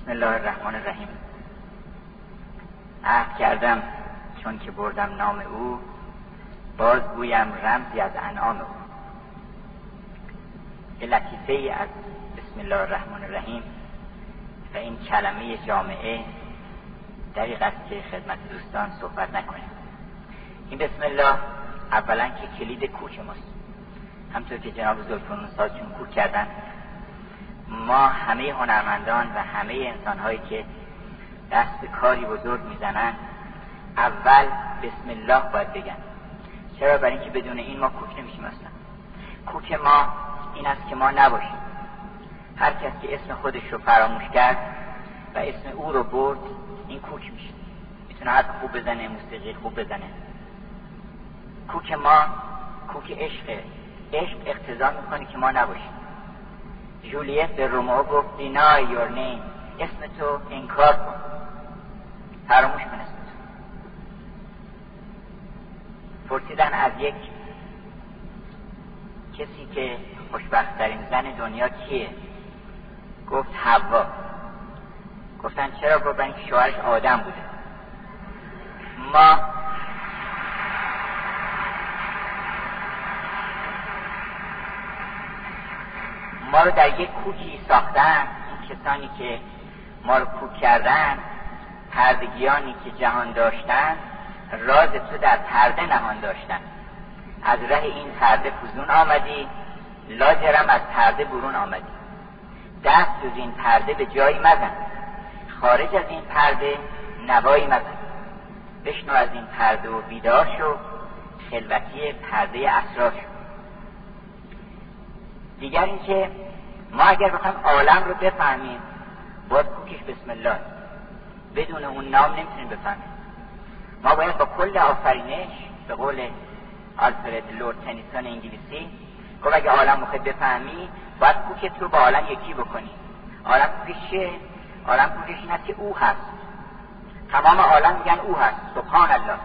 بسم الله الرحمن الرحیم. عهد کردم چون که بردم نام او باز گویم رمزی از انعام او. یه لطیفه ای از بسم الله الرحمن الرحیم و این کلمه جامعه دریق است که خدمت دوستان صحبت نکنیم. این بسم الله اولا که کلید کوچ ماست. همطور که جناب زلفون استاد چون کوک کردن ما همه هنرمندان و همه انسانهایی که دست کاری بزرگ می‌زنن اول بسم الله باید بگن. چرا؟ برای اینکه بدون این ما کوک نمیشیم اصلا. کوک ما این است که ما نباشیم. هر کس که اسم خودش رو فراموش کرد و اسم او رو برد این کوک میشه. می‌تونه حرف خوب بزنه موسیقی خوب بزنه. کوک ما کوک عشقه. عشق اقتضا می‌کنه که ما نباشیم. جولیت به رومو گفت دینای یور نیم اسم تو انکار کن. فراموش کن اسم تو. پرسیدن از یک کسی که خوشبختترین زن دنیا کیه؟ گفت حوا. گفتن چرا؟ گفت شوهرش آدم بوده. ما ما رو در یک کوکی ساختن این کسانی که ما رو کوک کردن پردگیانی که جهان داشتن راز تو در پرده نهان داشتن. از ره این پرده فزون آمدی لاجرم از پرده برون آمدی. دست جز این پرده به جایی مزن. خارج از این پرده نوایی مزن. بشنو از این پرده و بیدار شو. خلوتی پرده اسرار شو. دیگر اینکه ما اگر بخوایم عالم رو بفهمیم باید کوکش بسم الله. بدون اون نام نمی‌تونیم بفهمیم. ما باید با کل آفرینش به قول آلفرد لورد تنیسون انگلیسی گفت اگه عالم رو بفهمی باید کوکت رو با عالم یکی بکنی. عالم کوکش عالم کوکش این هست که او هست. تمام عالم میگن او هست. سبحان الله.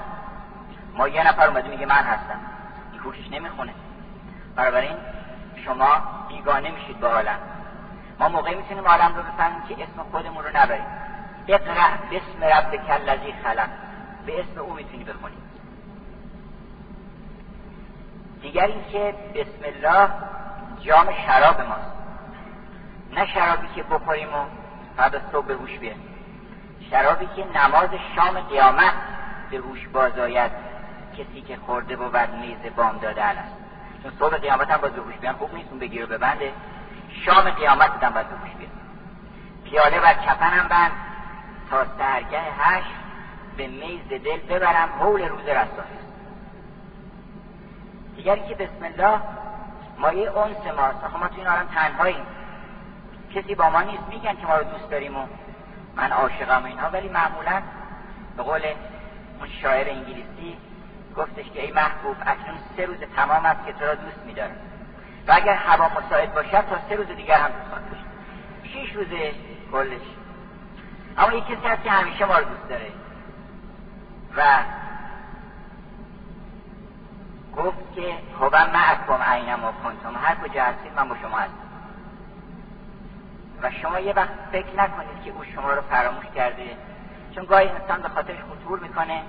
ما یه نفر اومده میگه من هستم. این کوکش نمی‌خونه. این شما بیگانه میشید با عالم. ما موقعی می‌تونیم عالم رو بفهمیم که اسم خودمون رو نبریم. اقرأ بسم ربک الذی خلق. به اسم او می‌تونی بخونی. دیگر اینکه بسم الله جام شراب ماست. نه شرابی که بخوریم و بعد صبح به هوش بیاریم شرابی که نماز شام قیامت به هوش باز آید. کسی که خورده بود میز بام داده است. چون صبح قیامت هم باز به بیان خوب نیست اون بگیر و ببنده شام قیامت هم باید به بیان پیاله بر کفنم بند. تا سرگه هش به میز دل ببرم. حول روز رسانی دیگری که بسم الله مایه اونس ماست. آخه ما تو این عالم تنهاییم. کسی با ما نیست. میگن که ما رو دوست داریم و من عاشقم و اینها. ولی معمولا به قول اون شاعر انگلیسی گفتش که ای محبوب اکنون سه روز تمام است که تو را دوست میدارم. و اگر هوا مساعد باشد تا سه روز دیگر هم دوست خواهد شیش روز کلش. اما یک کسی هست که همیشه ما رو دوست داره. و گفت که هوم معکم اینم و کنتم. هر کجا هستید من با شما هستم. و شما یه وقت فکر نکنید که او شما رو فراموش کرده. چون گاهی انسان به خاطرش خطور می‌کنه.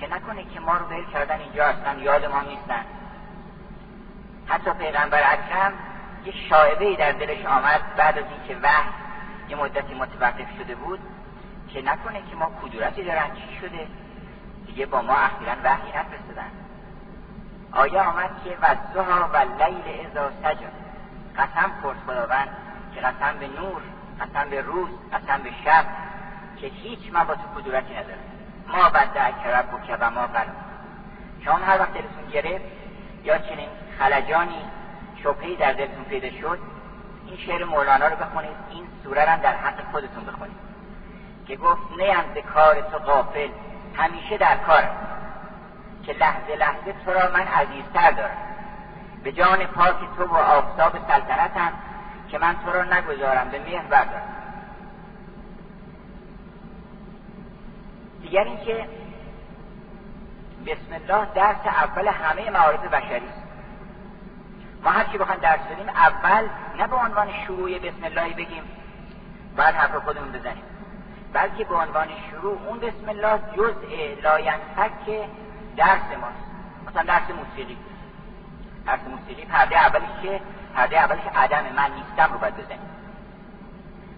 که نکنه که ما رو ول کردن اینجا هستن یاد ما نیستن. حتی پیغمبر اکرم یه شاعبه در دلش آمد بعد از اینکه وحی یه مدتی متوقف شده بود که نکنه که ما کدورتی دارن چی شده؟ دیگه با ما اخیرا وحی نفرستادن. آیا آمد که وزها و لیل ازا سجا قسم خورد خداوند که قسم به نور قسم به روز قسم به شب که هیچ من با تو کدورتی ندارم ما بده رب و که و ما قلب شما هر وقت دلتون گرفت یا چنین خلجانی شبهی در دلتون پیدا شد این شعر مولانا رو بخونید این سوره هم در حق خودتون بخونید که گفت نیم کار تو غافل همیشه در کار که لحظه لحظه تو را من عزیزتر دارم. به جان پاک تو و آفتاب سلطنتم که من تو را نگذارم به مهر بردارم دیگر اینکه بسم الله درس اول همه معارف بشری است. ما هر چی بخوایم درس بدیم اول نه به عنوان شروع بسم الله بگیم بعد حرف خودمون بزنیم. بلکه به عنوان شروع اون بسم الله جزء لاینفک درس ماست. مثلا درس موسیقی. درس موسیقی پرده اولی که پرده که عدم من نیستم رو باید بزنیم.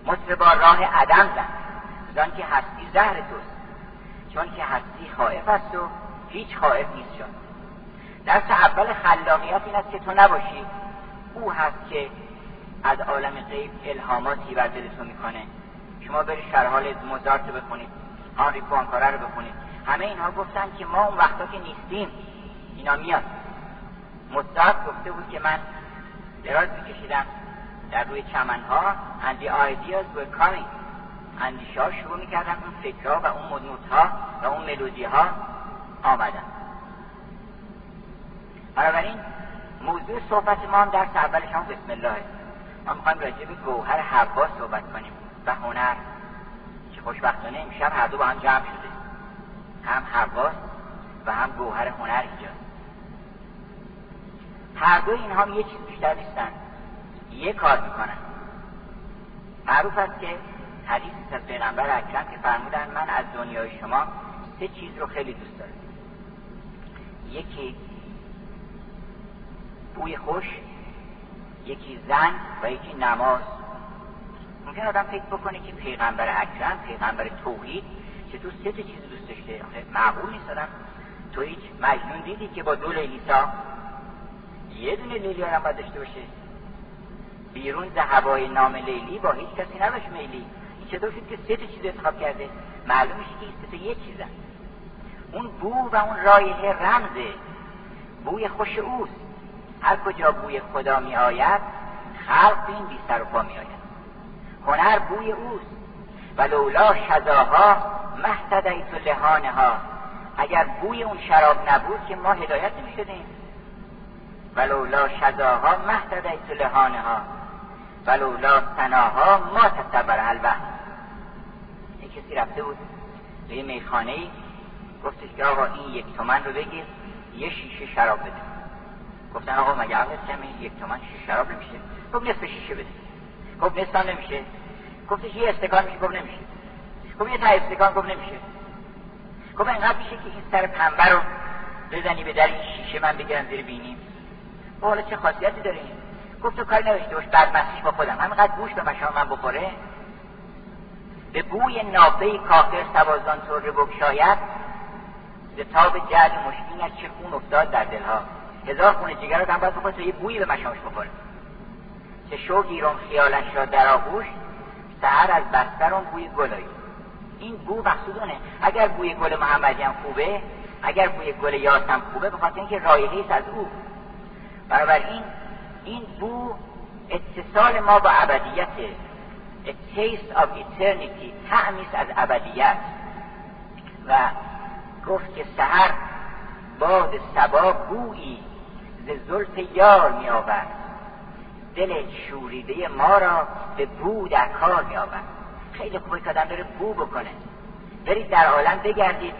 مطربا راه عدم زن. زن که هستی زهر توست. چون که هستی خائف است و هیچ خائف نیست چون درس اول خلاقیت این است که تو نباشی. او هست که از عالم غیب الهاماتی بر دل تو می‌کنه. شما برید شرحال موزارت رو بخونید آنری پوانکاره رو بخونید. همه اینها گفتن که ما اون وقتا که نیستیم اینا میاد. مزارت گفته بود که من دراز میکشیدم. در روی چمنها and the ideas were coming. اندیشه ها شروع می‌کردن اون فکرها و اون ها و اون ملودی ها آمدن. بنابراین موضوع صحبت ما هم در اولش هم بسم الله. ما می‌خوایم راجع به گوهر حوا صحبت کنیم و هنر که خوشبختانه امشب هر دو با هم جمع شده. هم حواست و هم گوهر هنر اینجاست هر دو اینها یه چیز بیشتر نیستن یه کار می‌کنن. معروف است که حدیث از پیغمبر اکرم که فرمودن من از دنیای شما سه چیز رو خیلی دوست دارم. یکی بوی خوش یکی زن و یکی نماز. ممکن آدم فکر بکنه که پیغمبر اکرم پیغمبر توحید که تو سه چیز دوست داشته. معقول نیست آدم. تو هیچ مجنون دیدی که با دو لیلیسا یه دونه لیلی هم باید داشته باشه؟ بیرون ز هوای نام لیلی با هیچ کسی نباشه میلی. چطور شد که سه چیز انتخاب کرده؟ معلوم میشه که این یه چیزن اون بو و اون رایحه رمزه. بوی خوش اوست. هر کجا بوی خدا می آید خلق این بی سر و پا می آید هنر بوی اوست. و لولا شزاها محتدیت لحانه ها اگر بوی اون شراب نبود که ما هدایت نمی شدیم ولولا شزاها محتدیت لحانه ها ولولا سناها ما تصبر یه کسی رفته بود به یه میخانه ای گفتش که آقا این یک تومن رو بگیر یه شیشه شراب بده. گفتن آقا مگه عقل کمی یک تومن شیشه شراب نمیشه. گفت نصف شیشه بده. گفت نصف نمیشه. گفتش یه استکان میشه گفت نمیشه. گفت یه تا استکان گفت نمیشه. گفت اینقدر میشه که این سر پنبه رو بزنی به در این شیشه من بگیرم زیر بینیم حالا چه خاصیتی داره این گفت تو کاری نداشته باش بعد مسیح با خودم. همینقدر گوش به مشام من بخوره. به بوی نافه کافر سوازان طور بکشاید به تاب جد از چه خون افتاد در دلها. هزار خون جگر هم باید بخوره تا یه بویی به مشامش بخوره. چه شو گیرم خیالش را در آغوش سهر از بستر اون بوی گلایی. این بو مقصودونه. اگر بوی گل محمدی هم خوبه اگر بوی گل یاس هم خوبه به خاطر اینکه رایحه از او. این این بو اتصال ما با ابدیت A taste of eternity. تعمیست از ابدیت و گفت که سهر باد سبا بویی ز زلف یار می آورد دل شوریده ما را به بو در کار می آورد خیلی خوبه که آدم بره بو بکنه. برید در عالم بگردید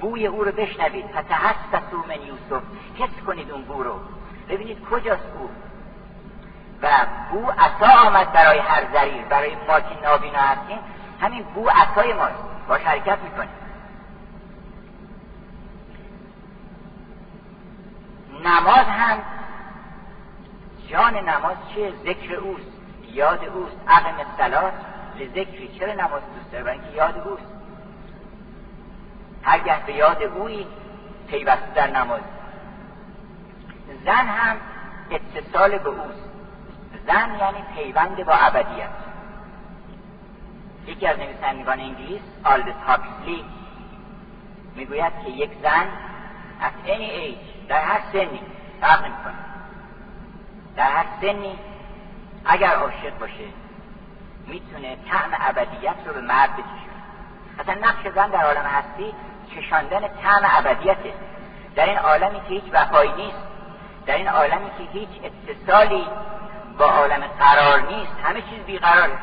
بوی او رو بشنوید. فتحسسو من یوسف. حس کنید اون بو رو. ببینید کجاست او. و بو عصا آمد برای هر زریر برای ما که نابینا هستیم همین بو عصای ماست. با شرکت می‌کنیم. نماز هم جان نماز چه ذکر اوست. یاد اوست. عقم سلات ذکری. چرا نماز دوست داره؟ یاد اوست. هرگه به یاد اوی پیوسته در نماز. زن هم اتصال به اوست. زن یعنی پیوند با ابدیت. یکی از نویسندگان انگلیس آلدس هاکسلی می‌گوید که یک زن at any age در هر سنی فرق نمی‌کنه. در هر سنی اگر عاشق باشه می‌تونه طعم ابدیت رو به مرد بچشونه اصلا نقش زن در عالم هستی چشاندن طعم ابدیته. در این عالمی که هیچ وفایی نیست در این عالمی که هیچ اتصالی با عالم قرار نیست. همه چیز بیقراره.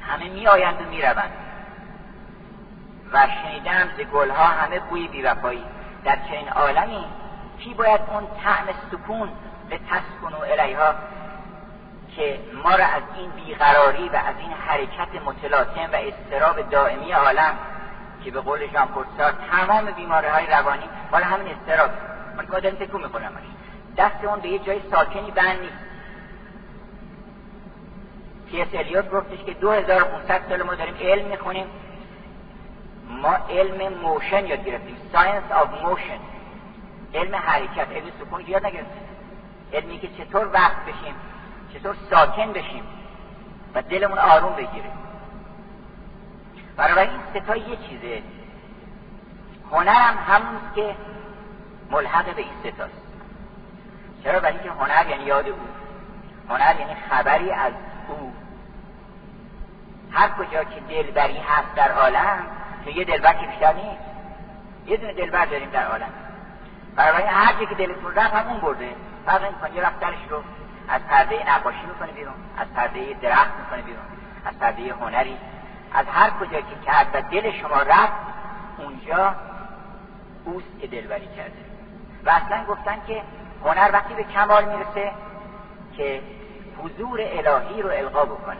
همه می آیند و می روند و شنیدم ز گلها همه بوی بیوفایی. در چنین عالمی کی باید اون طعم سکون به تسکن و الیها که ما را از این بیقراری و از این حرکت متلاطم و استراب دائمی عالم که به قول ژان تمام بیماری های روانی حالا همین اضطراب من که آدم تکون می‌خورم دست اون به یه جای ساکنی بند نیست. تی اس الیوت گفتش که 2500 سال ما داریم علم می‌خونیم. ما علم motion یاد گرفتیم. science of motion علم حرکت. علم سکون یاد نگرفتیم. علمی که چطور وقت بشیم چطور ساکن بشیم و دلمون آروم بگیره. برای این ستا یه چیزه. هنرم همون که ملحق به این ستاست چرا برای اینکه هنر یعنی یاد او. هنر یعنی خبری از او. هر کجا که دلبری هست در عالم که یه دلبر که بیشتر نیست. یه دونه دلبر داریم در عالم. برای هر که دلتون رفت همون برده. فرق این یه رفت رو از پرده نقاشی می‌کنه بیرون از پرده درخت می‌کنه بیرون از پرده هنری. از هر کجا که کرد و دل شما رفت اونجا اوست که دلبری کرده. و اصلا گفتن که هنر وقتی به کمال می‌رسه که حضور الهی رو القا بکنه.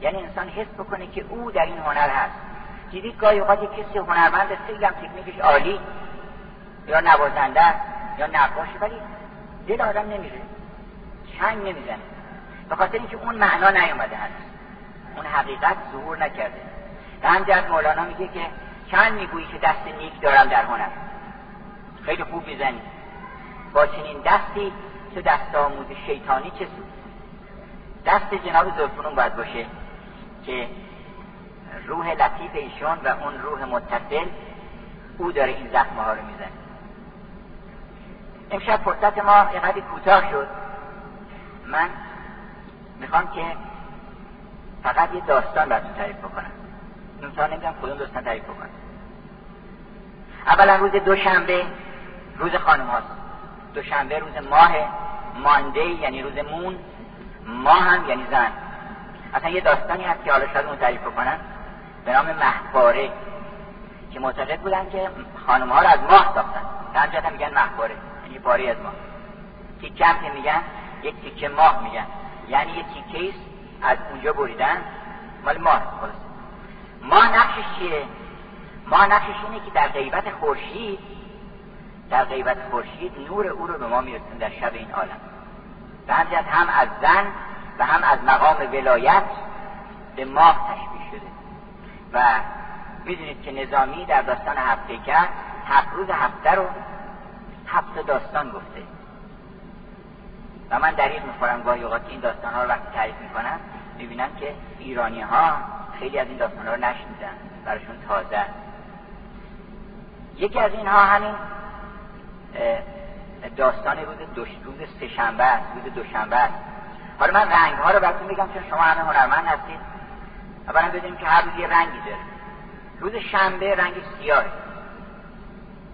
یعنی انسان حس بکنه که او در این هنر هست. دیدید گاهی اوقات کسی هنرمند خیلی هم تکنیکش عالی یا نوازنده یا نقاش ولی دل آدم نمیره. چنگ نمی‌زنه. به خاطر اینکه اون معنا نیومده هست. اون حقیقت ظهور نکرده. و همجرد مولانا میگه که چند می‌گویی که دست نیک دارم در هنر. خیلی خوب می‌زنی. با چنین دستی تو دست آموز شیطانی چه سود. دست جناب زلفونون باید باشه که روح لطیف ایشون و اون روح متصل او داره این زخمه ها رو می‌زنه. امشب فرصت ما یه کوتاه شد. من می‌خوام که فقط یه داستان براتون تعریف بکنم. امتحان نمی‌دونم کدوم داستان تعریف بکنم. اولا روز دوشنبه روز خانم هاست. دوشنبه روز ماه مانده یعنی روز مون ماه هم یعنی زن. اصلا یه داستانی هست که حالا شاید اون تعریف بکنم. به نام محباره که معتقد بودن که خانم ها رو از ماه ساختن. در هم میگن محباره یعنی باری از ماه. تیکه هم که میگن یک تیکه ماه میگن. یعنی یه تیکه از اونجا بریدن مال ماه خلاص ماه نقشش چیه؟ ماه نقشش اینه که در غیبت خورشید در غیبت خورشید نور او رو به ما میرسون در شب این عالم. به همجد هم از زن و هم از مقام ولایت به ماه تشبیه شده. و می‌دونید که نظامی در داستان هفته کرد هفت روز هفته رو هفت داستان گفته. و من دریغ می‌خورم گاهی اوقات این داستان ها رو وقتی تعریف می‌کنم می‌بینم که ایرانی ها خیلی از این داستان ها رو نشنیدن براشون تازه. یکی از اینها همین داستان روز دوش روز است روز دوشنبه است. حالا من رنگ ها رو براتون میگم چون شما همه هنرمند هستید. اولا بدونیم که هر روز یه رنگی داره. روز شنبه رنگ سیاه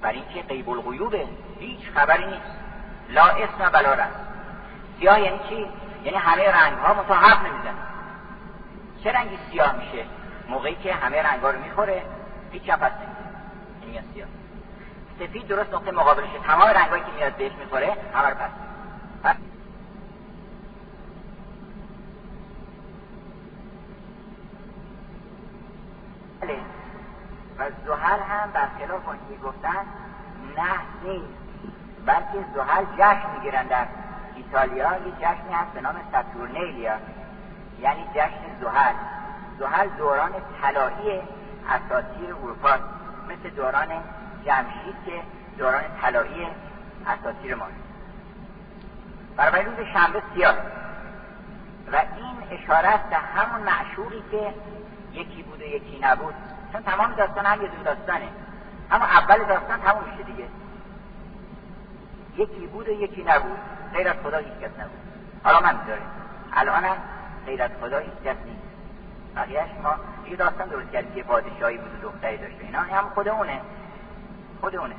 برای اینکه قیب الغیوبه هیچ خبری نیست. لا اسم بلا رنگ. سیاه یعنی چی؟ یعنی همه رنگ ها متا حرف نمیزن چه رنگی سیاه میشه؟ موقعی که همه رنگ ها رو می‌خوره هیچ هم پس این سیاه. سفید درست نقطه مقابلشه تمام رنگایی که میاد بهش می‌خوره همه رو پس بله. و زحل هم برخلاف که گفتن نه نیست. بلکه زحل جشن می‌گیرن در ایتالیا یه جشنی هست به نام ساتورنیلیا. یعنی جشن زحل. زحل دوران طلایی اساطیر اروپا مثل دوران جمشید که دوران طلایی اساطیر ما برای روز شنبه سیاه. و این اشاره است به همون معشوقی که یکی بود و یکی نبود. چون تمام داستان هم یه دو داستانه. اما اول داستان تموم میشه دیگه. یکی بود و یکی نبود. غیر از خدا هیچ کس نبود. حالا من داریم الان هم غیر از خدا هیچ کس نیست. بقیهش ما یه داستان درست که پادشاهی بود و دختری داشت اینا. هم خود اونه خود اونه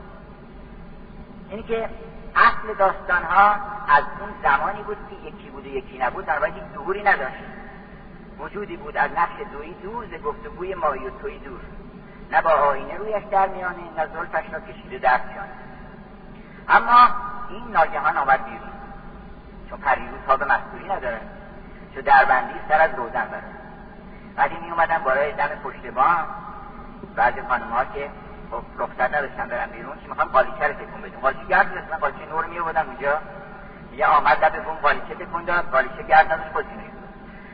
اینی که اصل داستان ها از اون زمانی بود که یکی بود و یکی نبود در هیچ ظهوری نداشت. وجودی بود از نقش دویی دور ز گفتگوی مایی و توی دور. نه با آینه رویش در میانه نه زلفش را کشیده در جان اما این ناگهان آمد بیرون. چون پریرو به مستوری نداره تو دربندی سر از روزن برد وقتی می اومدن برای دم پشت بام. بعضی خانم ها که رخصت نداشتن برن بیرون. که می‌خوام؟ قالیچه رو تکون بدیم. قالیچه گرد رسن قالیچه نور می آوردن اونجا یه آمد لب بوم قالیچه تکون داد. قالیچه گرد نداشت خودش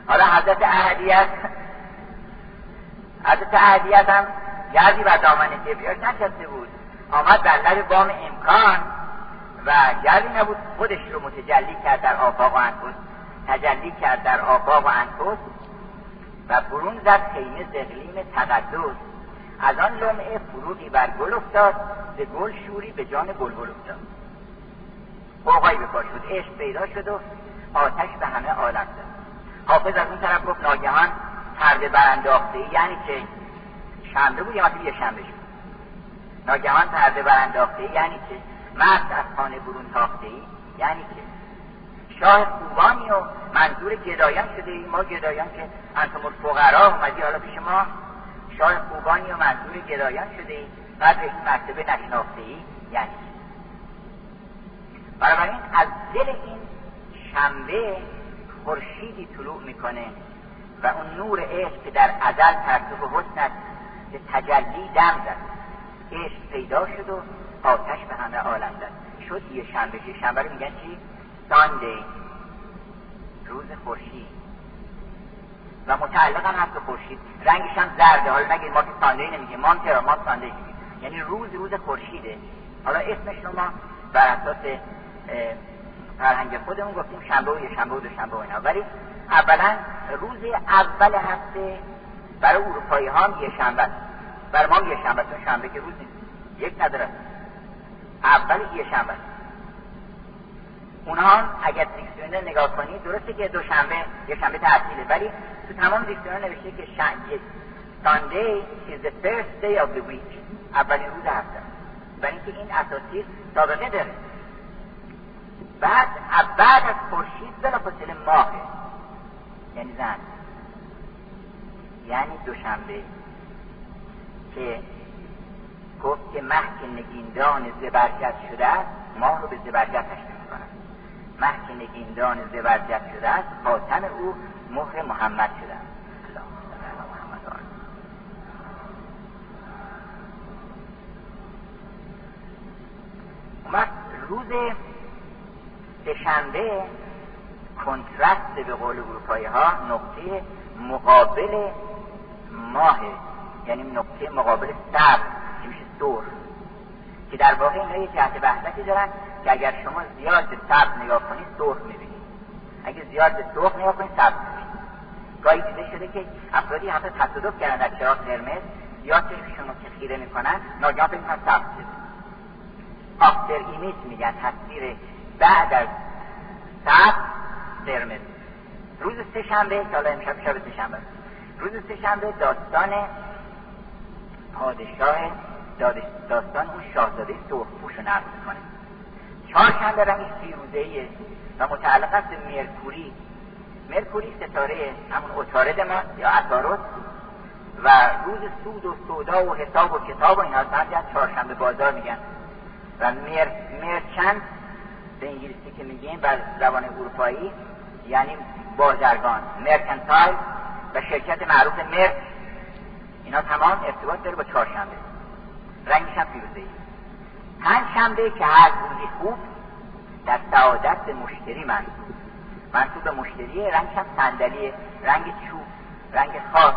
حالا حضرت اهدیت حضرت اهدیت هم گردی بر دامن جبریل نشسته بود. آمد در لب بام امکان و گردی نبود. خودش رو متجلی کرد در آفاق و انفس تجلی کرد در آفاق و انفس و برون زد خیمه زغلیم تقدس. از آن لمعه فروغی بر گل افتاد به گل شوری به جان بلبل افتاد. قوقایی به شد عشق پیدا شد و آتش به همه عالم زد. حافظ از اون طرف گفت ناگهان پرده برانداخته یعنی که شنبه بود یا یه شنبه شد؟ ناگهان پرده برانداخته یعنی که مرد از خانه برون تاخته ای یعنی که شاه خوبانی و منظور گدایان شده ای. ما گدایان که انتم الفقرا اومدی حالا پیش ما شاه خوبانی و منظور گدایان شده ای بعد این مرتبه نشناخته ای یعنی. بنابراین از دل این شنبه خورشیدی طلوع می‌کنه و اون نور عشق که در ازل پرتو حسنت به تجلی دم زد. عشق پیدا شد و آتش به همه عالم زد. شد یه شنبه شنبه رو میگن چی؟ ساندی روز خورشید. و متعلق هم هست به خورشید. رنگش هم زرده. حالا نگید ما که ساندی نمیگه ما چرا؟ ما ساندی یعنی روز روز خورشیده. حالا اسمش رو ما بر اساس فرهنگ خودمون گفتیم شنبه و یه شنبه و دو شنبه و اینا. ولی اولا روز اول هفته برای اروپایی ها هم یه شنبه برای ما یه شنبه چون شنبه که روز نیست. یک نداره. اول یه شنبه اونها اگر دیکسیونر نگاه کنید درسته که دوشنبه یه شنبه تعطیله ولی تو تمام دیکسیونر نوشته که شنبه Sunday is the first day of the week اولین روز هفته. برای اینکه این اساسی سابقه داره. بعد بعد از خورشید بلافاصله ماهه. یعنی زن. یعنی دوشنبه. که گفت که مه که نگیندان زبرجد شده ماه رو به می‌کنن مه که نگیندان زبرجد شده است خاتم او مهر محمد شده است. روز سهشنبه کنترست به قول اروپایی ها نقطه مقابل ماه یعنی نقطه مقابل سر که میشه دور که در واقع اینا یه جهت وحدتی دارن. که اگر شما زیاد به سبز نگاه کنید سرخ می‌بینید. اگه زیاد به سرخ نگاه کنید سبز می‌بینید. گاهی دیده شده که افرادی حتی تصادف کردن در چراغ قرمز یا چشمشون رو که خیره می‌کنن ناگهان فکر می‌کنن سبز شده آفتر ایمیج میگن تصویر بعد از سبز قرمز. روز سه شنبه حالا امشب شب سه شنبه روز سه شنبه داستان پادشاه داستان اون شاهزاده سرخپوش رو نقل می‌کنه. چهارشنبه رنگش فیروزه و متعلق است مرکوری. مرکوری ستاره همون اتارد ما یا اتاروت و روز سود و سودا و حساب و کتاب و اینا از چهارشنبه بازار میگن. و مر... مرچند به انگلیسی که میگیم بر زبان اروپایی یعنی بازرگان مرکنتایل و شرکت معروف مرک اینا تمام ارتباط داره با چهارشنبه. رنگش هم فیروزه پنج شنبه که هر روزی خوب در سعادت به مشتری منصوب منصوب به مشتری رنگش هم صندلی رنگ چوب رنگ خاک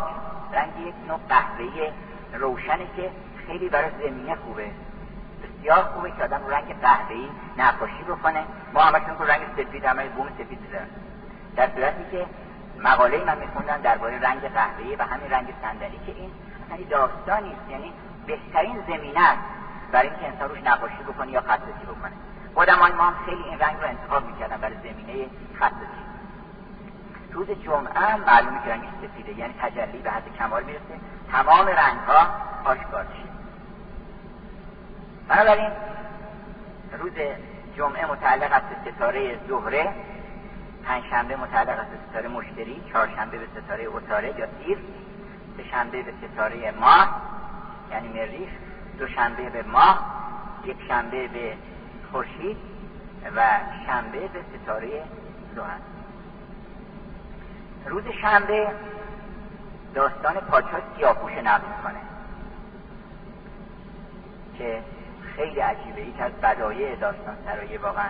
رنگ یک نوع قهوه‌ای روشنه که خیلی برای زمینه خوبه. بسیار خوبه که آدم رنگ قهوه‌ای نقاشی بکنه. ما همشون که رنگ سفید همه بوم سفید دارن. در صورتی که مقاله من میخوندم درباره رنگ قهوه‌ای و همین رنگ صندلی که این داستانی است. یعنی بهترین زمینه است. برای اینکه انسان روش نقاشی بکنه یا خطاطی بکنه. خودم ما هم خیلی این رنگ رو انتخاب می‌کردم برای زمینه خطاطی روز جمعه معلومه که رنگش سفیده یعنی تجلی به حد کمال می‌رسه. تمام رنگ ها آشکار میشه. بنابراین روز جمعه متعلق است به ستاره زهره پنجشنبه متعلق است به ستاره مشتری چهارشنبه به ستاره اتاره یا تیر شنبه به ستاره ماه یعنی مریخ. دوشنبه به ماه یک شنبه به خورشید و شنبه به ستاره زحل روز شنبه داستان پادشاه سیاپوش نقل کنه که خیلی عجیبه یک از بدایع داستان سرایی واقعا.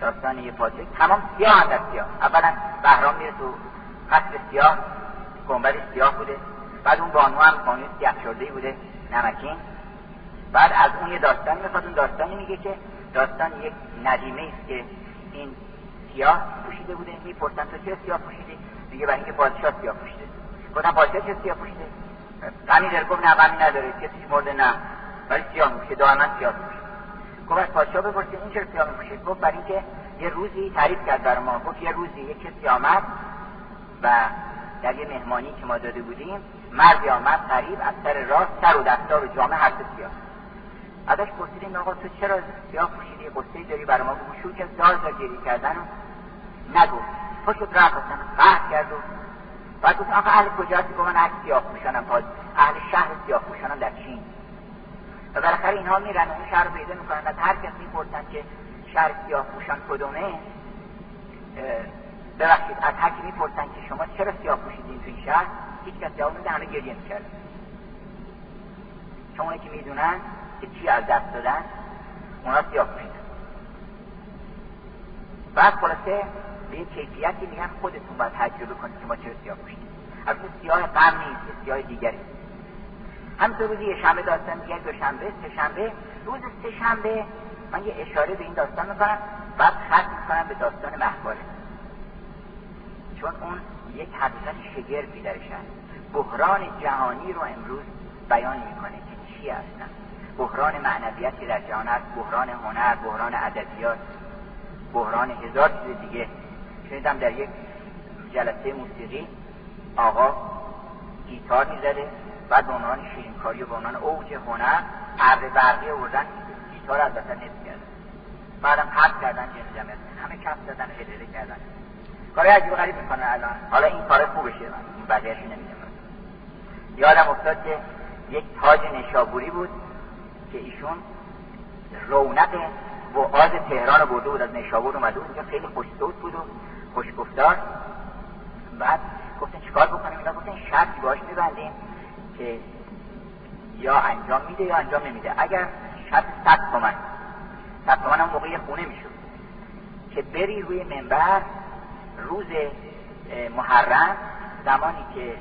داستان یه پادشاه تمام سیاه در سیاه. اولا بهرام میره تو قصر سیاه گنبد سیاه بوده. بعد اون بانو هم بانو سیاه شده بوده نمکین. بعد از اون یه داستانی می‌خواد اون داستانی میگه که داستان یک ندیمه است که این سیاه پوشیده بوده می‌پرسن تو چه سیاه پوشیدی؟ میگه برای اینکه پادشاه سیاه پوشیده. گفتم پادشاه چه سیاه پوشیده؟ غمی داره. گفت نه غمی نداره. کسی مرده؟ نه. ولی سیاه میپوشه. دائما سیاه میپوشه. گفت از پادشاه بپرسید این چرا سیاه میپوشه؟ گفت برای اینکه یه روزی تعریف کرد برای ما. گفت یه روزی یه کسی آمد و در یه مهمانی که ما داده بودیم مردی آمد قریب از سر راست سر و دستار و جامعه هر سیاه ازش پرسیدیم آقا تو چرا سیاه پوشیدی؟ قصه داری برای ما بگو. شروع که زار زار گریه کردن و نگفت. پشت رفت اصلا قهر کرد و بعد گفت آقا اهل کجا هستی؟ من اهل سیاه پوشانم اهل شهر سیاه پوشانم در چین. و بالاخره اینها میرن اون شهر رو پیدا می‌کنن. از هر کس می‌پرسن که شهر سیاه پوشان کدومه ببخشید از هر کی می‌پرسن که شما چرا سیاه پوشیدین تو این شهر هیچ کس جواب نمیده همه گریه می‌کرد چون که می‌دونن که چی از دست دادن اونا سیاه پوشیدن بعد خلاصه به این کیفیتی میگن خودتون باید تجربه کنید که ما چرا سیاه پوشیدیم البته سیاه غم نیست سیاه دیگری. همینطور روزی یه شنبه داستان میگن دوشنبه سه شنبه روز سه شنبه من یه اشاره به این داستان می‌کنم بعد ختم می‌کنم به داستان محباره چون اون یک حقیقت شگرفی درش هست. بحران جهانی رو امروز بیان می‌کنه که چی هستن. بحران معنویتی در جهان هست بحران هنر بحران ادبیات بحران هزار چیز دیگه. شنیدم در یک جلسه موسیقی آقا گیتار می‌زده بعد به عنوان شیرینکاری و به عنوان اوج هنر عرض برقی آوردن گیتار از وسط نصف کردن. بعدم حد کردن جمعیت همه کف زدن هدره کردن. کار عجیب غریب می‌کنن الان. حالا این کار خوبشه من بقیهش یادم افتاد که یک تاج نشابوری بود. که ایشون رونق وعاز تهران رو برده بود از نشابور اومده بود اینجا خیلی خوشصوت بود و خوشگفتار بعد گفتن چیکار بکنیم؟ اینا گفتن شرطی باش میبندیم که یا انجام میده یا انجام نمیده. اگر شرط صد تومن صد تومن هم موقع خونه می‌شد که بری روی منبر روز محرم زمانی که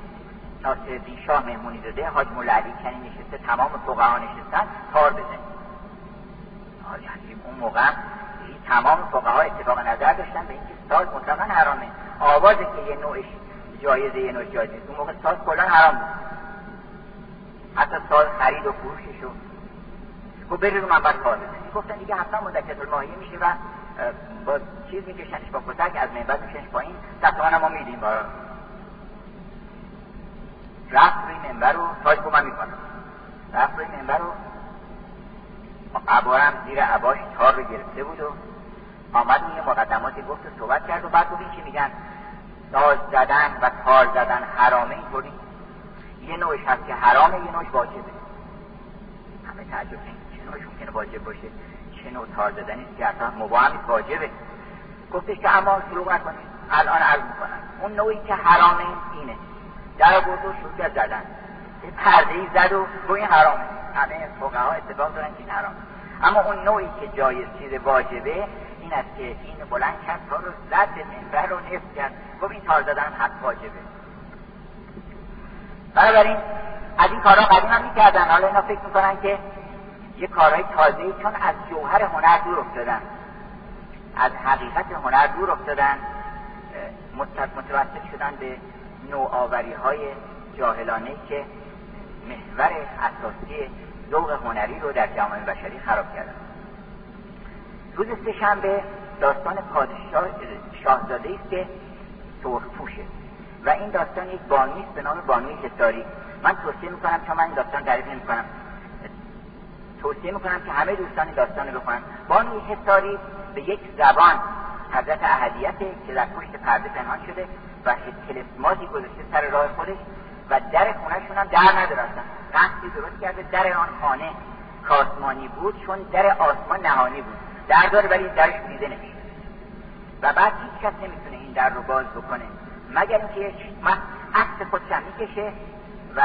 ناصرالدین شاه مهمونی داده حاج مولا علی کنی نشسته تمام فقها نشستن کار بزنی. اون موقع تمام فقها اتفاق نظر داشتن به اینکه ساز مطلقا حرامه. آوازه که یه نوعش جایزه یه نوع جایزه. اون موقع ساز کلا حرام بود. حتی ساز خرید و فروشش و گفت بری رو منبر کار بزنی گفتن دیگه حتما مدکت الماهیه میشه و با چیز میکشنش با کتک از منبر میکشنش پایین. دستوان ما میدیم با رفت روی منبر رو تاج من می‌کنم رفت روی منبر رو عبارم زیر عباش تار رو گرفته بود و آمد یه مقدماتی گفت و صحبت کرد و بعد این که میگن؟ ساز زدن و تار زدن حرامه اینطوری. یه نوعش هست که حرامه یه نوعش واجبه. همه تعجب چه نوعش ممکنه واجب باشه. چه نوع تار زدنی که اصلا مباهم واجبه. گفتش که اما شروع نکنید. الان عرض می‌کنم. اون نوعی که حرامه اینه. در برد و شروع کرد زدن. یه پرده ای زد و تو این حرامه همه ها اتفاق دارن که این حرام. اما اون نوعی که جای چیز واجبه این است که این بلند کرد تا رو زد به منبر رو نفت کرد. گفت این تار زدن حق واجبه. بنابراین از این کارها قدیم هم می‌کردن. حالا اینا فکر می‌کنن که یه کارهای تازه چون از جوهر هنر دور افتادن. از حقیقت هنر دور افتادن متوسط شدن به نوآوری های جاهلانه که محور اساسی ذوق هنری رو در جامعه بشری خراب کردن. روز سهشنبه داستان پادشاه شاهزاده است که سرخ پوشه و این داستان یک بانوی به نام بانوی حساری من توصیه می‌کنم چون من این داستان تعریف نمی‌کنم. توصیه می‌کنم که همه دوستان این داستان رو بخونن. بانوی حساری به یک زبان حضرت اهدیت که در پشت پرده پنهان شده و تلسماتی گذاشته سر راه خودش و در خونهشون هم در اصلا. قصدی درست کرده در آن خانه. کاسمانی بود چون در آسمان نهانی بود. در داره ولی درش دیده نمیشه. و بعد هیچ کس نمی‌تونه این در رو باز بکنه. مگر اینکه یک عکس خودش می‌کشه و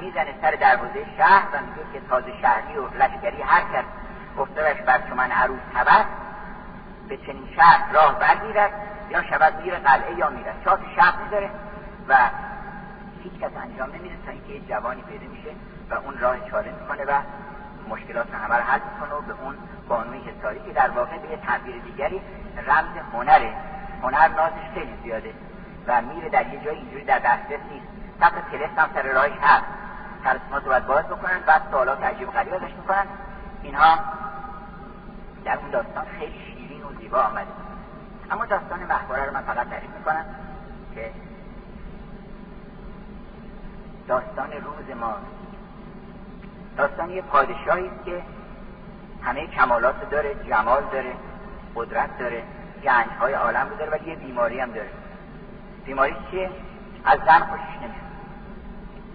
می‌زنه سر دروازه شهر و میگه که تازه شهری و لشکری هر کس. گفتهش بر من عروس هبت به چنین شهر راه برگیرد یا شود میره قلعه یا میرد چهار شهر می‌ذاره و هیچ کس انجام نمیده تا اینکه یه جوانی پیدا میشه و اون راه چاره می‌کنه و مشکلات همه رو حل می‌کنه و به اون بانوی حساری که در واقع به یه تعبیر دیگری رمز هنره. هنر نازش خیلی زیاده و میره در یه جای اینجوری در دسترس نیست. تحت تلس هم سر راهش هست. تلسمات رو باید باز بکنن بعد سوالات عجیب غریب ازش می‌کنن. اینها در اون داستان خیلی و زیبا آمده اما داستان محباره رو من فقط تعریف می‌کنم که داستان روز ما داستان یه پادشاهی که همه کمالات داره جمال داره قدرت داره گنج های عالم رو داره ولی یه بیماری هم داره. بیماری چیه؟ از زن خوشش نمیاد.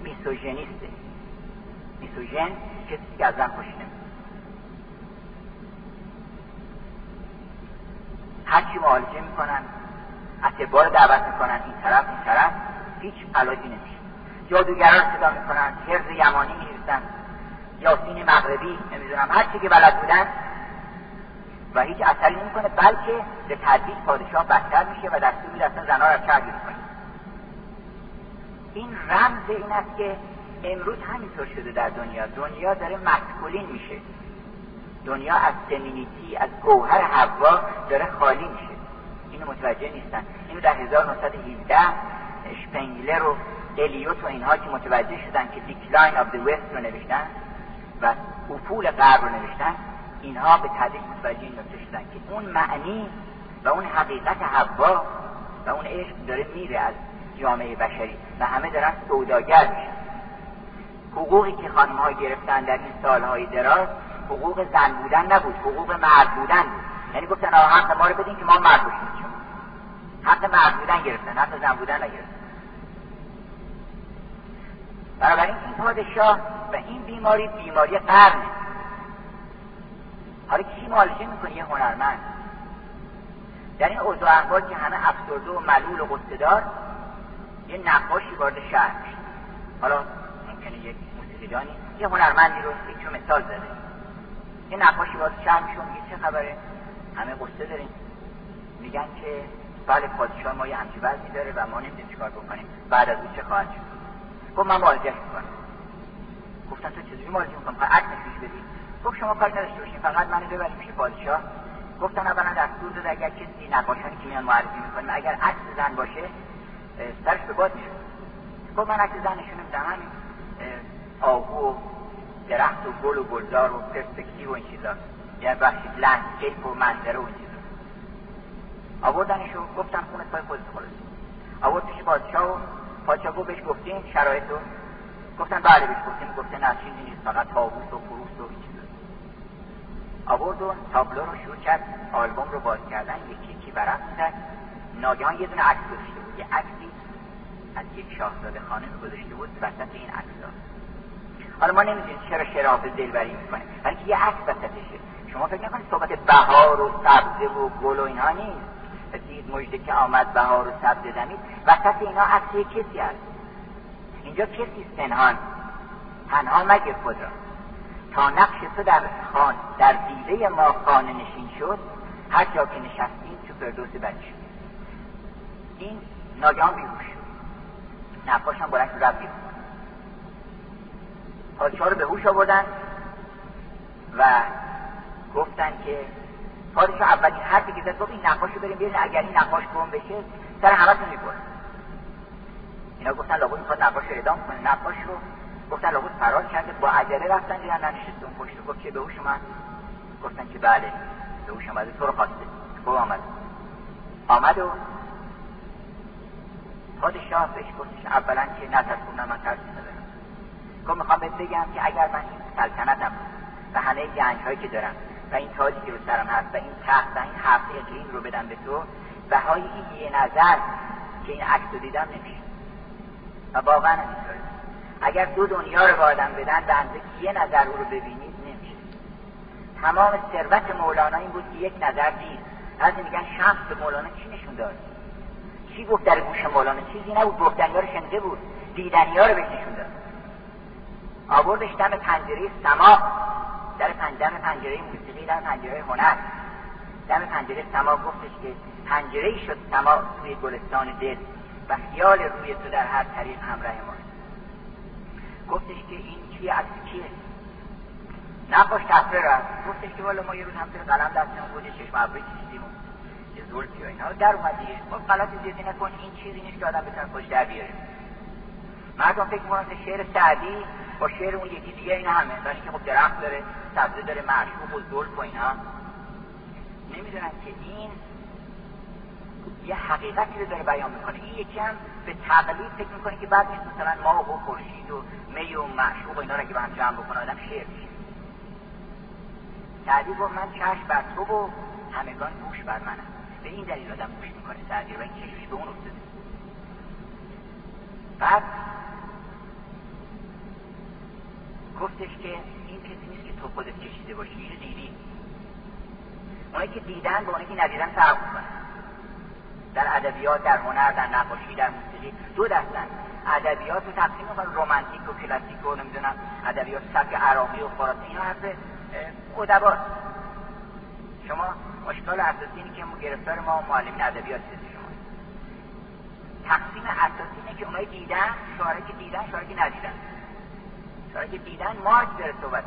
میسوژنیسته. میسوژن کسی که از زن خوشش نمیاد. هرچی معالجه می‌کنن اتبار دعوت می‌کنن این طرف این طرف هیچ علاجی نمیشه. جادوگران صدا می‌کنن حرز یمانی میریزن یاسین مغربی نمی‌دونم هر چی که بلد بودن و هیچ اثری نمی‌کنه بلکه به تدریج پادشاه بدتر میشه و دستور اصلا زنها رو چرگیر کنه این رمز این است که امروز همینطور شده در دنیا. دنیا داره مسکولین میشه. دنیا از فمینیتی از گوهر هوا داره خالی میشه. اینو متوجه نیستن. اینو در 1917 شپنگلر و الیوت و اینها که متوجه شدن که decline of the West رو نوشتن و افول غرب رو نوشتن اینها به تدریج متوجه این شدن که اون معنی و اون حقیقت حوا و اون عشق داره میره از جامعه بشری و همه دارن سوداگر میشن. حقوقی که خانم ها گرفتن در این سالهای دراز حقوق زن بودن نبود حقوق مرد بودن بود. یعنی گفتن آقا حق ما رو بدین که ما مرد باشیم حق مرد بودن گرفتن حق زن بودن نگرفتن. بنابراین این پادشاه و این بیماری بیماری قرنه حالا کی معالجه می‌کنه یه هنرمند؟ در این اوضاع احوال که همه افسرده و ملول و قصدار یه نقاشی وارد شهر میشه. حالا ممکنه یک موسیقیدانی یه هنرمندی رو یک مثال زده. یه نقاشی میشه میگه چه خبره؟ همه قصه داریم. میگن که بله پادشاه ما یه همچی وضعی داره و ما نمی‌دونیم چیکار بکنیم. بعد از اون چه خواهد شد؟ گفت من معالجه می‌کنم گفتن تو چجوری معالجه می‌کنم فقط عکس نشونش بدی. گفت شما کاری نداشته باشین فقط منو ببرید پیش پادشاه. گفتن اولا دستور داده اگر کسی نقاشانی که میان معرفی می‌کنیم اگر عکس زن باشه سرش به باد میشه گفت من عکس زن نشون نمیدم همین آهو. درخت و گل و گلزار و پرسپکتیو و این چیزا. یعنی بخشی landscape و منظره و این چیزا. آوردنشو گفتن خونه پای خودت خلاص. آورد پیش پادشاه و پادشاه گفت بهش گفتیم شرایط رو. گفتن بله بهش گفتیم. گفته نه چیزی نیست فقط طاووس و خروس و این آورد و تابلو رو شروع کرد. آلبوم رو باز کردن. یکی یکی ورق می‌زد. ناگهان یه دونه عکس گذاشته بود. یه عکسی از یک شاهزاده خانه گذاشته بود وسط این عکس حالا ما نمی‌دونیم چرا شرافه دلبری می‌کنه بلکه یه عکس وسطشه. شما فکر نکنید صحبت بهار و سبزه و گل و اینها نیست. دید مجده که آمد بهار و سبزه دمید وسط اینا عکس کسی هست. اینجا کسی پنهان. تنها مگه خود را تا نقش تو در خان در دیده ما خانه نشین شد هر جا که نشستیم تو فردوس بچه این ناگهان بیهوش شد. نقاش هم بلند رفت پادشاه رو به هوش آوردن و گفتن که پادشاه اولین حرفی که زد گفت این نقاش رو بریم بیارین اگر این نقاش گم بشه سر همتون می‌بره اینا گفتن لابد می‌خواد نقاش رو اعدام کنه. نقاش رو گفتن لابد فرار کرده با عجله رفتن دیدن ننشست اون پشت گفت که به هوش من گفتن که بله به هوش آمده تو رو خواسته. گفت آمد. آمد و پادشاه بهش گفتش اولا که نترسون من ترسی ندارم. گفت می‌خوام بهت بگم که اگر من این سلطنتم و همه گنج هایی که دارم و این تاجی که رو سرم هست و این تخت و این هفت اقلیم رو بدم به تو بهای این یه نظر که این عکس رو دیدم نمیشه. و واقعا همینطوره. اگر دو دنیا رو به آدم بدن به اندازه که یه نظر او رو ببینید نمیشه. تمام ثروت مولانا این بود که یک نظر دید. بعضی میگن شمس به مولانا چی نشون داد؟ چی گفت در گوش مولانا؟ چیزی نبود. گفتنی رو شنیده بود. دیدنی ها رو بهش نشون آوردش دم پنجره سما. در پنجره پنجره موسیقی در پنجره هنر. دم پنجره سما گفتش که پنجره شد سما توی گلستان دل و خیال روی تو در هر طریق همراه ما. گفتش که این چیه از کیه؟ نقاش تفره رفت. گفتش که والا ما یه روز همسر قلم دستمون بود چشم ابری کشیدیم یه زلفی و اینا. در اومد دیگه خب غلط زیادی نکن. این چیزی نیست که آدم بتونه خوش در بیاره. مردم فکر می‌کنن که شعر سعدی با شعر اون یکی دیگه اینا همه باشه که خب درخت داره سبزه داره معشوق و زلف و اینا. نمی‌دونن که این یه حقیقتی رو داره بیان می‌کنه. این یکی هم به تقلید فکر می‌کنه که بعد نیست مثلا ماه و خورشید و می و معشوق و اینا رو که به هم جمع بکنه آدم شعر میشه. سعدی گفت من چشم بر تو و همگان گوش بر منم. به این دلیل آدم گوش می‌کنه سعدی و این چشمش به اون افتاده. بعد گفتش که این کسی نیست که تو خودت کشیده باشی اینو دیدی؟ اونایی که دیدن با اونایی که ندیدن فرق می‌کنن. در ادبیات در هنر در نقاشی در موسیقی دو دستن. ادبیات رو تقسیم می‌کنن رمانتیک و کلاسیک و نمی‌دونم ادبیات سبک عراقی و خراسانی اینا حرف ادبا شما اشکال اساسی اینه که گرفتار ما معلمین ادبیات شما. تقسیم اساسی اینه که اونایی دیدن شعرایی که دیدن شعرایی که ندیدن. شعرایی که دیدن مارک داره صحبت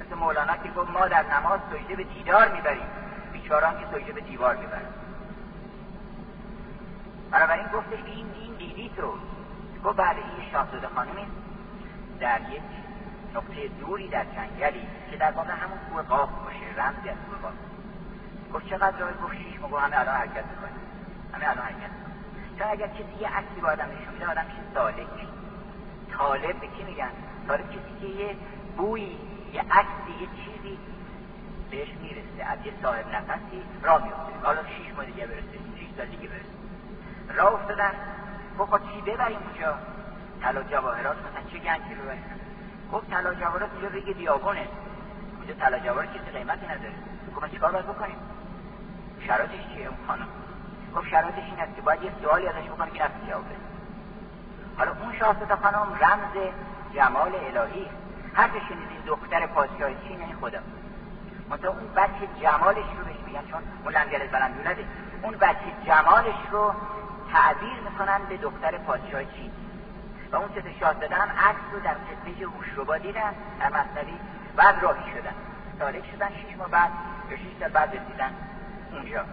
مثل مولانا که گفت ما در نماز سجده به دیدار می‌بریم. بیچاران که سجده به دیوار می‌بریم بنابراین گفتش که این دین دیدی تو. گفت بعد این شاهزاده خانمی در یک نقطه دوری در جنگلی که در واقع همون کوه قاف باشه رمزی از کوه قاف گفت چقدر راه گفت شیش گفت همه الان حرکت می‌کنه. همه الان حرکت می‌کنه. چون اگر کسی یه عکسی با آدم نشون میده آدم میشه سالک. طالب به کی میگن؟ طالب کسی که یه بویی یه عکسی یه چیزی بهش می‌رسه. از یه صاحب نفسی راه میفته حالا شیش ماه دیگه برسه. شیش سال دیگه برسه. راه افتادن. گفت چی ببریم اونجا؟ طلا جواهرات مثلا چه گنجی ببریم؟ گفت طلا جواهرات اینجا ریگ دیاگونه اونجا طلا جواهرات کسی قیمتی نداره. گفت چیکار باید بکنیم؟ شرایطش چیه اون خانم؟ گفت شرایطش این است که باید یه سوالی ازش بکنه که نفسی جواب بده حالا اون شاهزاده خانم رمز جمال الهی. هر که شنیدین دختر پادشاه چین یعنی خدا. مثلا اون بچه جمالش رو بهش میگن چون اون لنگر بلند اون بچه جمالش رو تعبیر می‌کنن به دختر پادشاه چین و اون ست شاهزاده هم عکس رو در قصه هوشربا دیدن در مصنوی بعد راهی شدن. سالک شدن شیش ماه بعد یا شیش سال بعد رسیدن اونجا.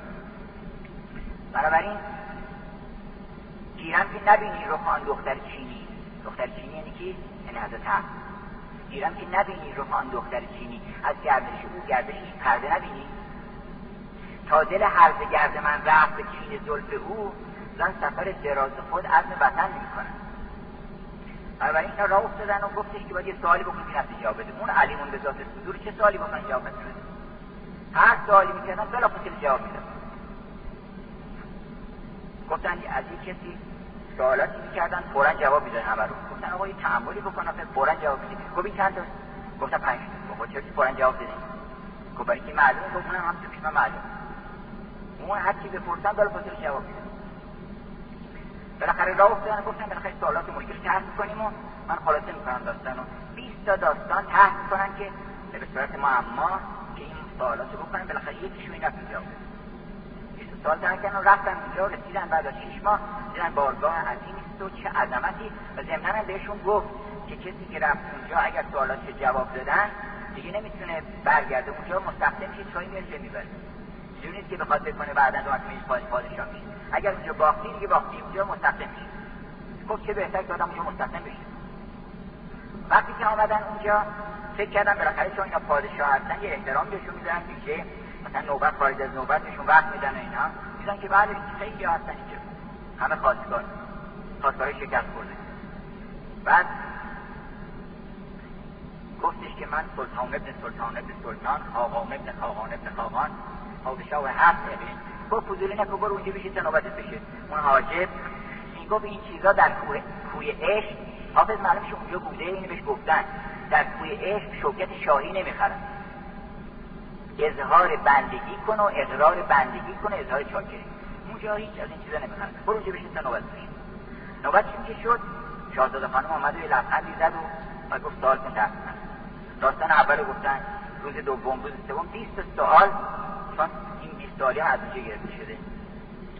بنابراین گیرم که نبینی رو خان دختر چینی. دختر چینی یعنی کی؟ یعنی حضرت حق که نبینی رو خان دختر چینی. از گردش او گردش این پرده نبینی؟ تا دل هرز گرد من رفت به چین زلف او زن سفر دراز خود عزم وطن می‌کنن بنابراین اینا راه افتادن و گفتش که باید یه سوالی بکنیم که نفسی جواب بده. اون علیمون به ذات صدور چه سوالی بکنن جواب بده؟ هر سوالی می‌کردن بلا جواب میدن گفتن از این کسی سوالاتی می‌کردن فورا جواب میدن همه رو. گفتن آقا یه تعملی بکن فورا جواب میده گفت این چند گفتن پنج گفت چرا فورا جواب بدین گفت برای که معلومه گفت اونم هم تو من معلوم اون هر چی بپرسن بلا فصل جواب میدن بالاخره راه افتادن گفتن بالاخره سوالات مشکل طرح کنیم و من خلاصه می‌کنم داستان و 20 تا داستان طرح کنن که به صورت معما که این سوالات رو بکنن بالاخره یکیشون این نتیجه آورد 20 سال و رفتن اونجا رسیدن بعد از 6 ماه دیدن بارگاه عظیمی است و چه عظمتی. و ضمنا بهشون گفت که کسی که رفت اونجا اگر سوالات جواب دادن دیگه نمی‌تونه برگرده اونجا مستقیم میشه چای میره می‌بره. نیست که بخواد بکنه بعدا دو پادشاه میشه. اگر اونجا باختی دیگه باختی اونجا مستقیم میشه. خب چه بهتر که آدم اونجا مستقیم بشه. وقتی که آمدن اونجا فکر کردن بالاخره چون اینا پادشاه هستن یه احترام بهشون میدن میشه مثلا نوبت خارج از نوبتشون وقت میدن اینا. میدن که بعد خیلی هستن اینجا. همه خواستگار. خواستگار شکست برده بعد گفتش که من سلطان ابن سلطان ابن سلطان خاقان ابن خاقان ابن خاقان پادشاه هفت اقلیم گفت فضولی نکن برو اونجا بشید تا نوبتت بشه. اون حاجب این گفت این چیزا در کوه کوی عشق حافظ معلومش اونجا بوده اینو بهش گفتن. در کوی عشق شوکت شاهی نمی‌خرن. اظهار بندگی کن و اقرار بندگی کن و اظهار چاکری. اون اونجا هیچ از این چیزا نمی‌خوان برو اونجا بشین تا نوبت بشین. نوبت که شد؟ شاهزاده خانم آمد و یه لبخندی زد و گفت سوال کن داستان اول گفتن. روز دوم روز سوم. 20 سوال. چون این 20 سوالی از اونجا گرفته شده.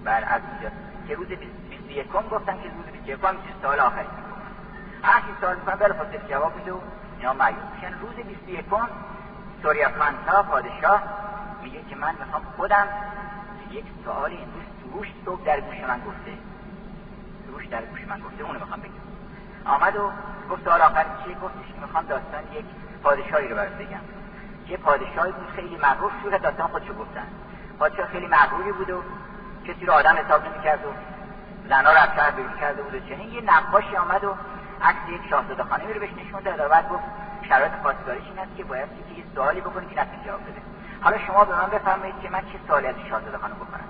بر از اونجا. که روز 21 گفتن که روز 21 هم سال آخری هر چی سوال می‌کنن بله فاصله جواب میده و اینا معیوب روز 21 سوریافمنتا پادشاه. میگه که من می‌خوام خودم یک سوالی امروز سروش صبح در گوش من گفته. سروش در گوش من گفته اونو می‌خوام بگم. آمد و گفت سوال آخر چیه؟ گفتش می‌خوام داستان یک پادشاهی رو برات بگم. که پادشاهی بود خیلی مغرور شده داستان خودشو گفتن. پادشاه خیلی مغروری بود و کسی رو آدم حساب نمی‌کرد و زنا رو از شهر کرده بود و چنین. یه نقاشی آمد و عکس یک شاهزاده خانمی رو بهش نشون داد و بعد گفت شرایط خواستگاریش این است که باید یه سوالی بکنی که نتونی جواب بده. حالا شما به من بفرمایید که من چه سوالی از شاهزاده خانم بکنم.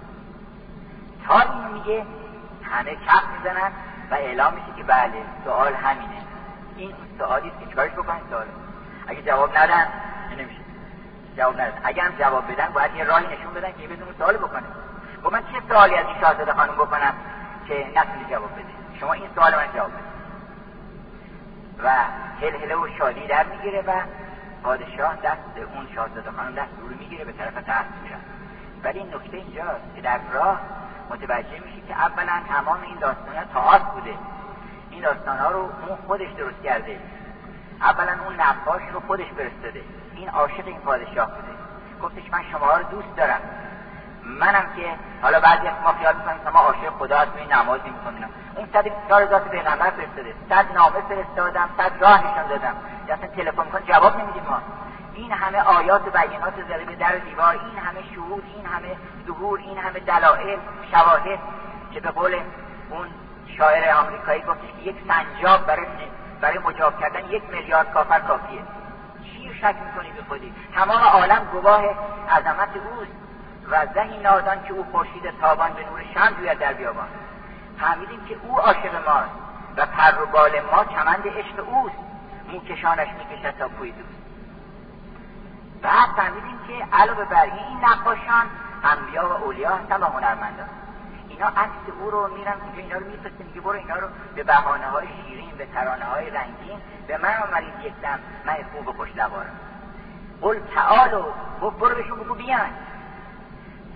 تا این میگه همه کف می‌زنن و اعلام میشه که بله سوال همینه. این سوالی که چیکارش بکنید سوال. اگه جواب ندن نمیشه؟ جواب ندن. اگه هم جواب بدن باید یه راهی نشون بدن که بدون سوال بکنه. خب من چه سوالی از این شاهزاده خانم بکنم که نتونی جواب بده؟ شما این سوال من جواب بده و هلهله و شادی در می‌گیره و پادشاه دست اون شاهزاده خانم دست رو می‌گیره به طرف تخت میره ولی این نکته اینجاست که در راه متوجه میشه که اولا تمام این داستان تاعت بوده. این داستان ها رو اون خودش درست کرده. اولا اون نقاش رو خودش فرستاده. این عاشق این پادشاه بوده. گفتش من شما رو دوست دارم. منم که حالا بعضی از ما خیال می‌کنیم که ما عاشق خدا هستیم نماز می‌کنیم اون صد چهار ذات پیغمبر فرستاده. صد نامه فرستادم صد راه نشان دادم اصلا تلفن کن جواب نمیدیم ما. این همه آیات و بیانات زده به در دیوار این همه شهود این همه ظهور این همه دلائل شواهد که به قول اون شاعر آمریکایی گفتش که یک سنجاب برای برای مجاب کردن یک میلیارد کافر کافیه. چی شک می‌کنی به خودی؟ تمام عالم گواه عظمت اوست. و زهی نادان که او خورشید تابان به نور شم جوید در بیابان. فهمیدیم که او عاشق ماست و پر و بال ما کمند عشق اوست. موکشانش می‌کشد تا کوی دوست. بعد فهمیدیم که علاوه بر این نقاشان انبیا و اولیا هستن و هنرمندان. اینا عکس او رو میرن اونجا اینا رو میفرسته میگه برو اینا رو به بهانه های شیرین به ترانه های رنگین به من آمرید یک دم من خوب و خوش لوارم قل تعالو برو بهشون بگو بیان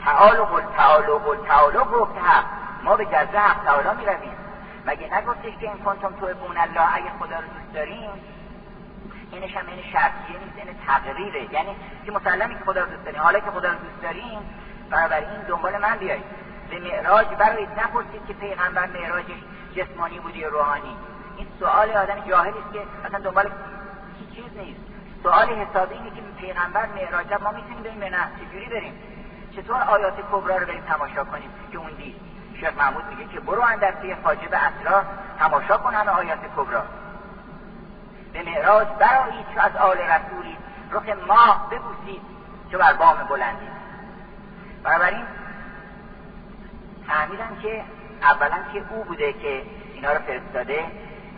تعالو قل تعالو قل تعالو گفت حق ما به جزه حق تعالی می رویم مگه نگفتش که این کنتم تو بون الله اگه خدا رو دوست داریم؟ اینش هم این شرطیه نیست این تقریره. یعنی که مسلمی که خدا رو دوست داریم حالا که خدا رو دوست داریم این دنبال من بیایید. به معراج برای نپرسید که پیغمبر معراجش جسمانی بودی یا روحانی. این سوال آدم جاهلی است که اصلا دنبال چیز نیست. سوال حسابی اینه که پیغمبر معراج ما می‌تونیم بریم نه؟ چجوری بریم؟ چطور آیات کبرا رو بریم تماشا کنیم؟ که اون دید شیخ محمود میگه که برو اندر پی حاجب اسرا تماشا کن همه آیات کبرا. به معراج برایید چو از آل رسولی. رخ ماه ببوسید چو بر بام بلندی بنابراین فهمیدن که اولا که او بوده که اینا رو فرستاده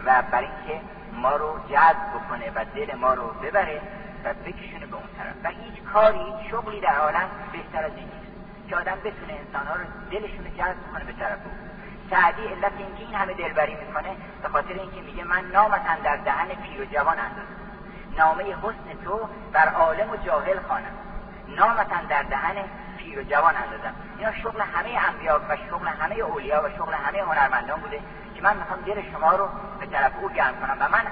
و برای اینکه ما رو جذب بکنه و دل ما رو ببره و بکشونه به اون طرف. و هیچ کاری هیچ شغلی در عالم بهتر از این نیست. که آدم بتونه انسانها رو دلشون رو جذب کنه به طرف او. سعدی علت اینکه این همه دلبری می‌کنه به خاطر اینکه میگه من نامتن در دهن پیر و جوان اندازم. نامه حسن تو بر عالم و جاهل خوانم. نامتن در دهن پیر و جوان اندازم. اینا شغل همه انبیا و شغل همه اولیا و شغل همه هنرمندان بوده که من می‌خوام دل شما رو به طرف او گرم کنم. و من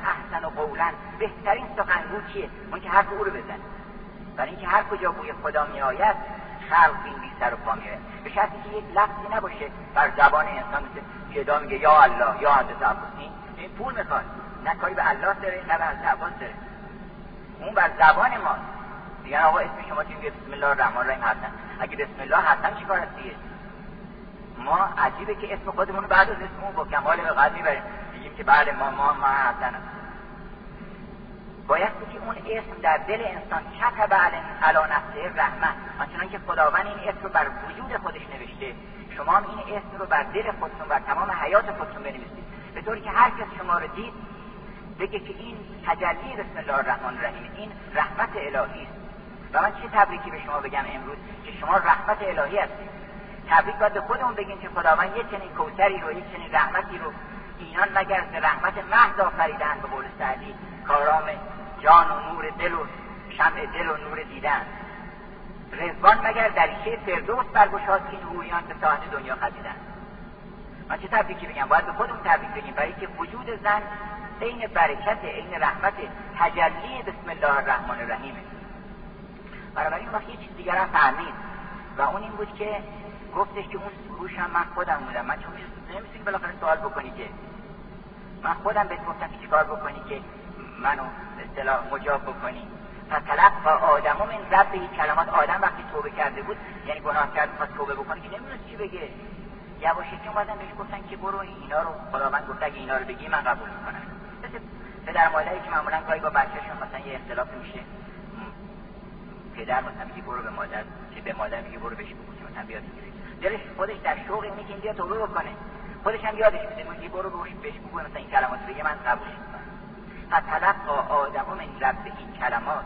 و قولا بهترین سخنگو چیه؟ اون که حرف او رو بزن برای اینکه هر کجا بوی خدا میآید خلق این بی سر و پا میره به شرطی که یک لفظی نباشه. بر زبان انسان مثل که میگه یا الله یا حضرت عباس این پول می‌خواد. نه کاری به الله داره نه به حضرت داره اون بر زبان ماست میگن آقا اسم شما چی؟ بسم الله الرحمن الرحیم حسن. اگه بسم الله حسن چیکار هست دیگه؟ ما عجیبه که اسم خودمون بعد از اسم اون با کمال به قلب می‌بریم. میگیم که بعد ما ما ما حسن. باید که اون اسم در دل انسان کتب علا نفسه رحمه آنچنان که خداوند این اسم رو بر وجود خودش نوشته. شما هم این اسم رو بر دل خودتون و تمام حیات خودتون بنویسید. به طوری که هر کس شما رو دید بگه که این تجلی بسم الله الرحمن الرحیم این رحمت الهی است. و من چه تبریکی به شما بگم امروز؟ که شما رحمت الهی هستید. تبریک باید به خودمون بگیم که خداوند یه چنین کوتری رو یه چنین رحمتی رو اینان مگر به رحمت محض آفریدن به قول سعدی. کارام جان و نور دل و شمع دل و نور دیدن. رزوان مگر دریچه فردوس برگشاد که حوریان به ساحت دنیا خزیدن من چه تبریکی بگم باید به خودمون تبریک بگیم. برای که وجود زن عین برکت عین رحمت تجلی بسم الله الرحمن الرحیمه بنابراین وقتی یه چیز دیگر هم فهمید و اون این بود که گفتش که اون روش هم من خودم بودم. من چون نمی‌تونی بالاخره سوال بکنی که من خودم بهت گفتم که چیکار بکنی که منو اصطلاح مجاب بکنی. و آدم من رب این کلمات آدم وقتی توبه کرده بود یعنی گناه کرد می‌خواست توبه بکنه که نمی‌دونست چی بگه. که اومدن بهش گفتن که برو اینا رو خداوند گفت اگه اینا رو بگی من قبول می‌کنم. مثل پدر مادری که معمولا گاهی با بچهشون مثلا یه اختلاف میشه. پدر مثلا میگه برو به مادر که به مادر میگه برو بهش بگو که مثلا بیاد دلش خودش در شوق اینه که این بیا توبه بکنه. خودش هم یادش میده میگه برو بهش بگو مثلا این کلمات بگه من قبول فتلقا آدم من رب این کلمات.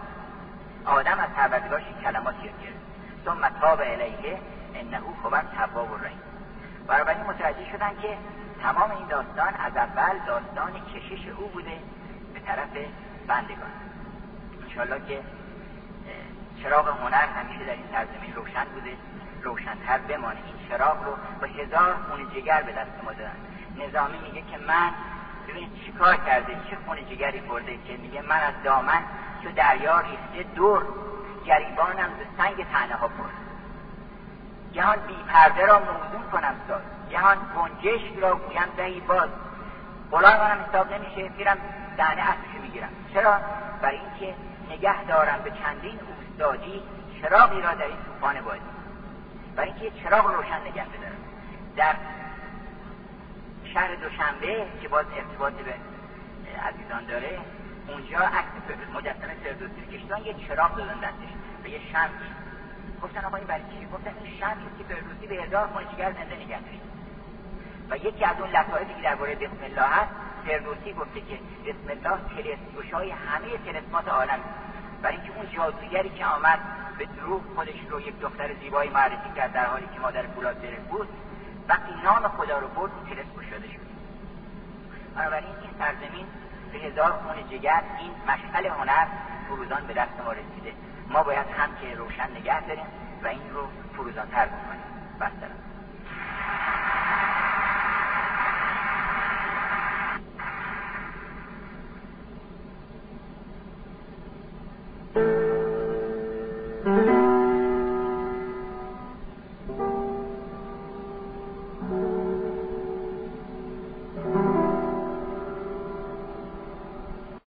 آدم از پروردگارش این کلمات یاد گرفت. ثم تاب الیه انه هو التواب الرحیم. بنابراین متوجه شدن که تمام این داستان از اول داستان کشش او بوده به طرف بندگان. انشالله که چراغ هنر همیشه در این سرزمین روشن بوده. روشنتر بمانه این چراغ رو با هزار خون جگر به دست ما دادن. نظامی میگه که من ببینید چیکار کرده؟ چه خون جگری برده؟ که میگه؟ من از دامن که دریا ریخته دور. گریبانم به سنگ تنه ها برد. جهان بی پرده را موزون کنم ساز. جهان گنجش را گویم دهی باز. غلام منم حساب نمیشه. میرم دهنه اصلشو می‌گیرم. چرا؟ برای اینکه نگه دارم به چندین اوستادی چراغی را در این طوفان بازی. برای اینکه چراغ روشن نگه بدارم در شهر دوشنبه که باز ارتباط به عزیزان داره اونجا عکس مجسمه فردوسی کشتن یه چراغ دادن دستش به یه شمعی گفتن آقا این برای چی؟ گفتن این شمعی که فردوسی به هزار خونشگر زنده نگه و یکی از اون لطایفی که درباره بسم الله هست فردوسی گفته که بسم الله تلسگوشای همه تلسمات عالم برای اینکه اون جادوگری که آمد به دروغ خودش رو یک دختر زیبایی معرفی کرد در حالی که مادر فولاد بود وقتی نام خدا رو برد اون تلس شده شد. بنابراین این سرزمین به هزار خون جگر این مشعل هنر فروزان به دست ما رسیده. ما باید هم که روشن نگه داریم و این رو فروزانتر بکنیم. بسترم